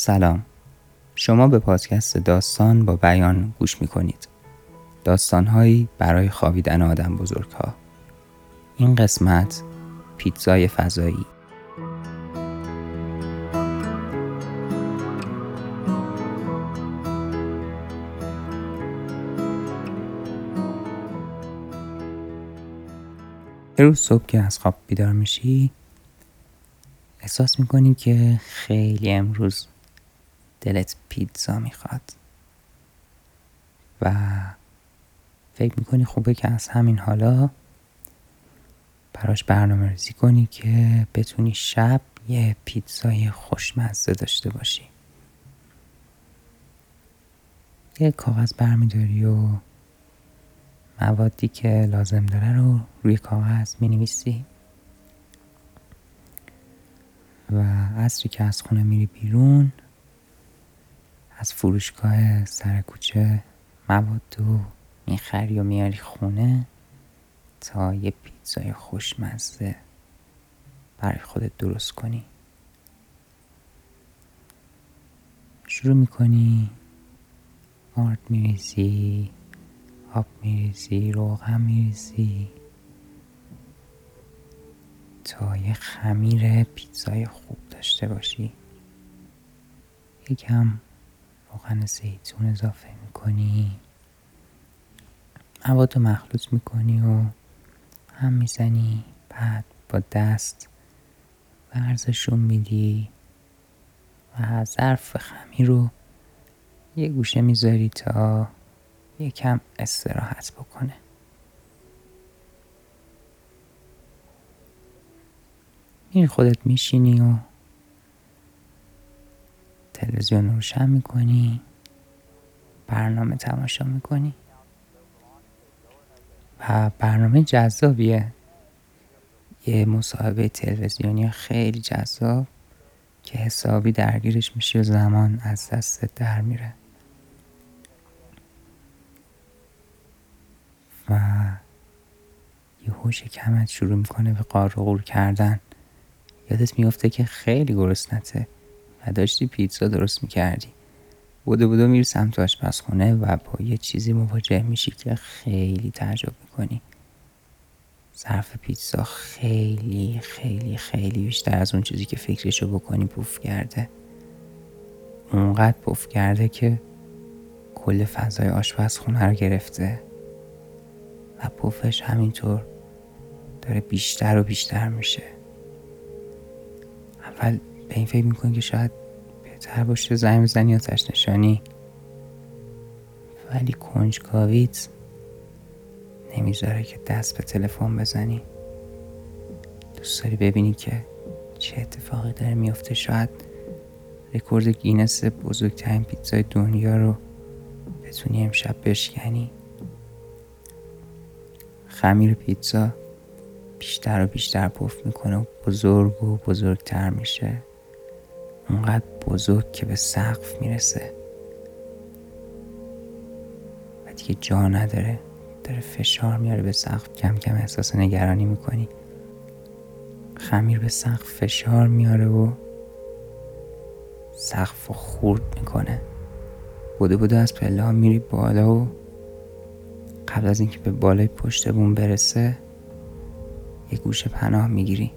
سلام. شما به پادکست داستان با بیان گوش می کنید داستانهایی برای خوابیدن آدم بزرگ ها این قسمت پیتزای فضایی. یه روز صبح که از خواب بیدار میشی احساس می‌کنی که خیلی امروز دلت پیتزا می‌خواد. و فکر می‌کنی خوبه که از همین حالا براش برنامه ریزی کنی که بتونی شب یه پیتزای خوشمزه داشته باشی. یه کاغذ برمیداری و موادی که لازم داره رو روی کاغذ می نویسی و عصری که از خونه میری بیرون از فروشگاه سر کوچه مواد رو می‌خری و میاری خونه تا یه پیتزای خوشمزه برای خودت درست کنی. شروع می‌کنی آرد میریزی آب میریزی روغن میریزی تا یه خمیر پیتزای خوب داشته باشی. یکم روغن زیتون اضافه می‌کنی. مواد رو مخلوط می‌کنی و هم می‌زنی بعد با دست ورزشون میدی و ظرف خمیر رو یه گوشه می‌ذاری تا یکم استراحت بکنه. میری خودت میشینی و تلویزیون روشن می‌کنی؟ برنامه تماشا می‌کنی؟ و برنامه جذابیه. یه مصاحبه تلویزیونی خیلی جذاب که حسابی درگیرش میشی و زمان از دست در میره. و یه هوش کمت شروع می‌کنه به قار غور کردن. یادت میفته که خیلی گرسنته. داشتی پیتزا درست می‌کردی. بودو بودو میری سمت آشپزخونه و با یه چیزی مواجه میشی که خیلی تعجب می‌کنی. ظرف پیتزا خیلی خیلی خیلی بیشتر از اون چیزی که فکرشو بکنی پوف کرده. اونقدر پوف کرده که کل فضای آشپزخونه رو گرفته. و پوفش همینطور داره بیشتر و بیشتر میشه. اول به این فکر می‌کنی که شاید بهتر باشه زنگ بزنی آتش نشانی ولی کنجکاویت نمی‌ذاره که دست به تلفن بزنی. دوست داری ببینی که چه اتفاقی داره میفته شاید رکورد گینس بزرگترین پیتزای دنیا رو بتونی امشب بشکنی. خمیر پیتزا بیشتر و بیشتر پف می‌کنه و بزرگ و بزرگتر میشه. اونقدر بزرگ که به سقف می‌رسه. و دیگه جا نداره. داره فشار میاره به سقف. کم کم احساس نگرانی می‌کنی. خمیر به سقف فشار میاره و سقف رو خورد می‌کنه. بوده بوده از پله ها میری بالا و قبل از اینکه به بالای پشت بوم برسه یه گوشه پناه می‌گیری.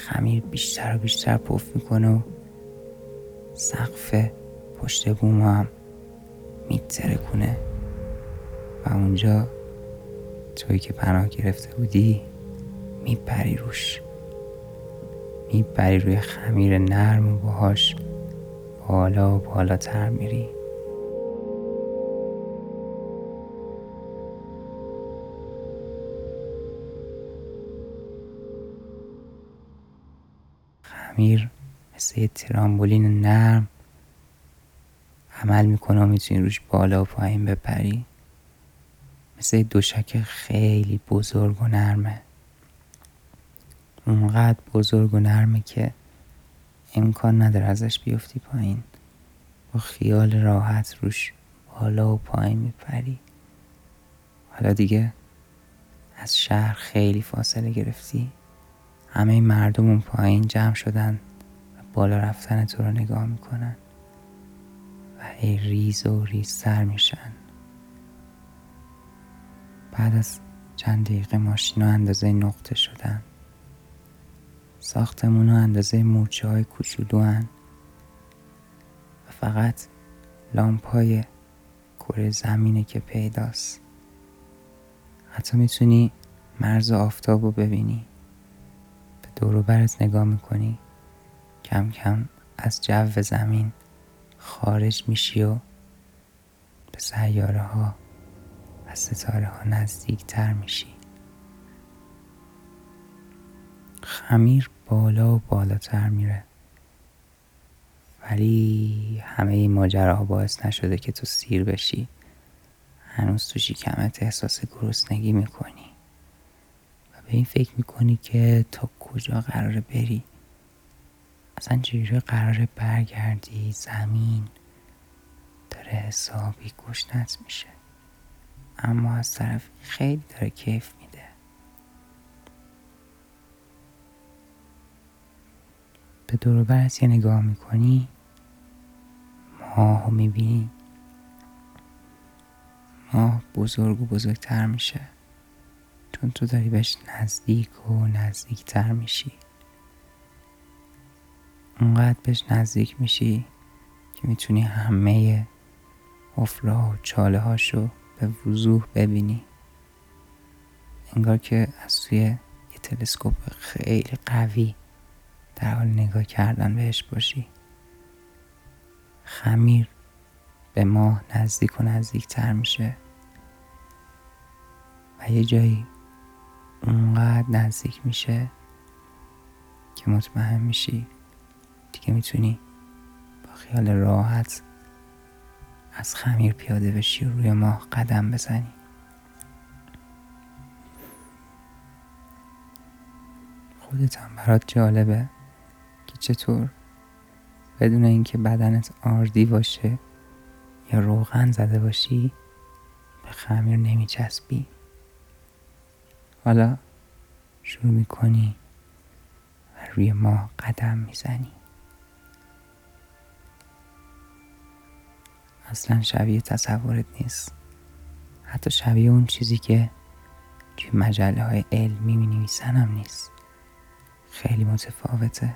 خمیر بیشتر و بیشتر پف می‌کنه و سقف پشت بوم هم میتره کنه و اونجا توی که پناه گرفته بودی میپری روش. میپری روی خمیر نرم و باهاش بالا و بالاتر میری. خمیر مثل یه ترامبولین نرم. عمل می‌کنه و می‌تونی روش بالا و پایین بپری. مثل دوشک خیلی بزرگ و نرمه. اونقدر بزرگ و نرمه که امکان نداره ازش بیفتی پایین. با خیال راحت روش بالا و پایین میپری. حالا دیگه از شهر خیلی فاصله گرفتی. همه مردم اون پایین جمع شدن و بالا رفتن تو رو نگاه می‌کنن. و ای ریز و ریز سر میشن. بعد از چند دقیقه ماشین اندازه نقطه شدن. ساختمون ها اندازه مورچه های کوچولو و فقط لامپ های کره زمینه که پیداست. حتی می‌تونی مرز آفتاب رو ببینی. دور برت نگاه می‌کنی. کم کم از جو زمین خارج میشی و به سیاره ها و ستاره ها نزدیک تر میشی. خمیر بالا و بالاتر میره. ولی همه این ماجراها باعث نشده که تو سیر بشی. هنوز تو شکمت احساس گرسنگی می‌کنی. و به این فکر می‌کنی که تا کجا قراره بری؟ اصلا چجوری قراره برگردی؟ زمین داره حسابی گشنت میشه. اما از طرف خیلی داره کیف میده. به دور یه نگاه می‌کنی ماه می‌بینی. ماه بزرگ و بزرگتر میشه. چون تو داری بهش نزدیک و نزدیکتر میشی. اونقدر بهش نزدیک میشی که می‌تونی همه افرا و چاله هاشو به وضوح ببینی. انگار که از توی یه تلسکوپ خیلی قوی در حال نگاه کردن بهش باشی. خمیر به ماه نزدیک و نزدیکتر میشه. و یه جایی اونقدر نزدیک میشه که مطمئن میشی. دیگه می‌تونی با خیال راحت از خمیر پیاده بشی و روی ماه قدم بزنی. خودت هم برات جالبه که چطور بدون اینکه بدنت آردی باشه یا روغن زده باشی به خمیر نمیچسبی. حالا شروع می‌کنی و روی ماه قدم می‌زنی. اصلا شبیه تصورت نیست. حتی شبیه اون چیزی که توی مجله های علمی می هم نیست. خیلی متفاوته.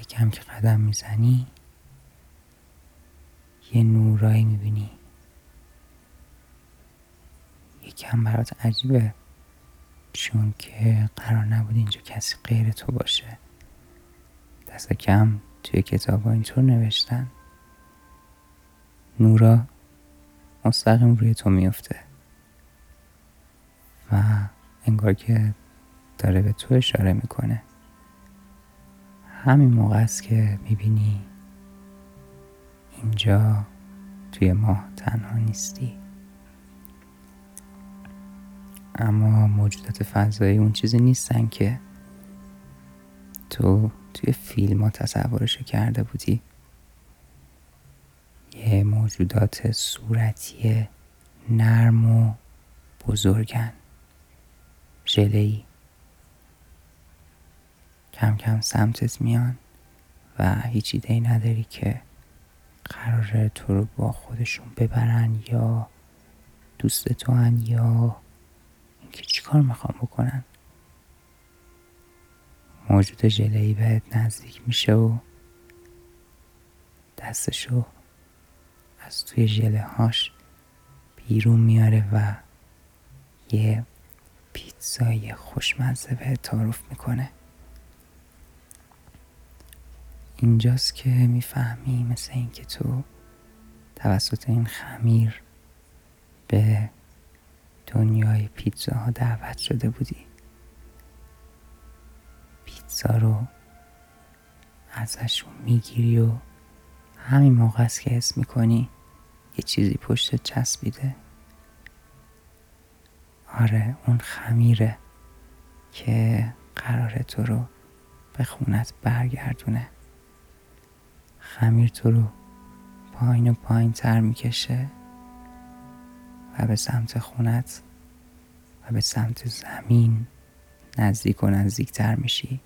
یکم که قدم می‌زنی یه نورایی می‌بینی. یکم برات عجیبه. چون که قرار نبود اینجا کسی غیر تو باشه. دست کم توی کتاب ها اینطور نوشتن. نورا مستقیم روی تو میفته و انگار که داره به تو اشاره می‌کنه. همین موقع است که می‌بینی اینجا توی ماه تنها نیستی. اما موجودات فضایی اون چیزی نیستن که تو توی فیلم ها تصورشو کرده بودی. یه موجودات صورتی نرم و بزرگن. ژلهای. کم کم سمتت میان و هیچ ایده ای نداری که قراره تو رو با خودشون ببرن یا دوست تو هن یا اینکه چیکار می‌خوام بکنن. موجود ژلهای بهت نزدیک میشه و دستشو از توی ژله هاش بیرون میاره و یه پیتزای خوشمزه به تعارف می‌کنه. اینجاست که می‌فهمی مثل اینکه تو توسط این خمیر به دنیای پیتزاها دعوت شده بودی. پیتزا رو ازشون می‌گیری و همین موقع است که حس می‌کنی یه چیزی پشت چسبیده. آره اون خمیره که قراره تو رو به خونت برگردونه. خمیر تو رو پایین و پایین تر می‌کشه و به سمت خونت و به سمت زمین نزدیک و نزدیکتر میشی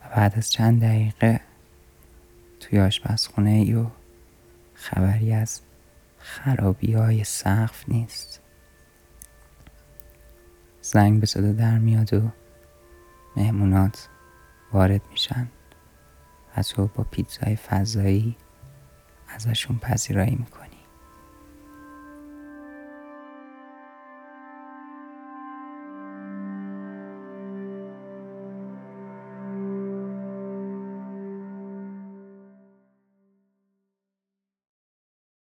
و بعد از چند دقیقه توی آشپزخونه ای و خبری از خرابی های سقف نیست. زنگ به صدا در میاد و مهمونات وارد میشن. و تو با پیتزای فضایی ازشون پذیرایی می‌کنی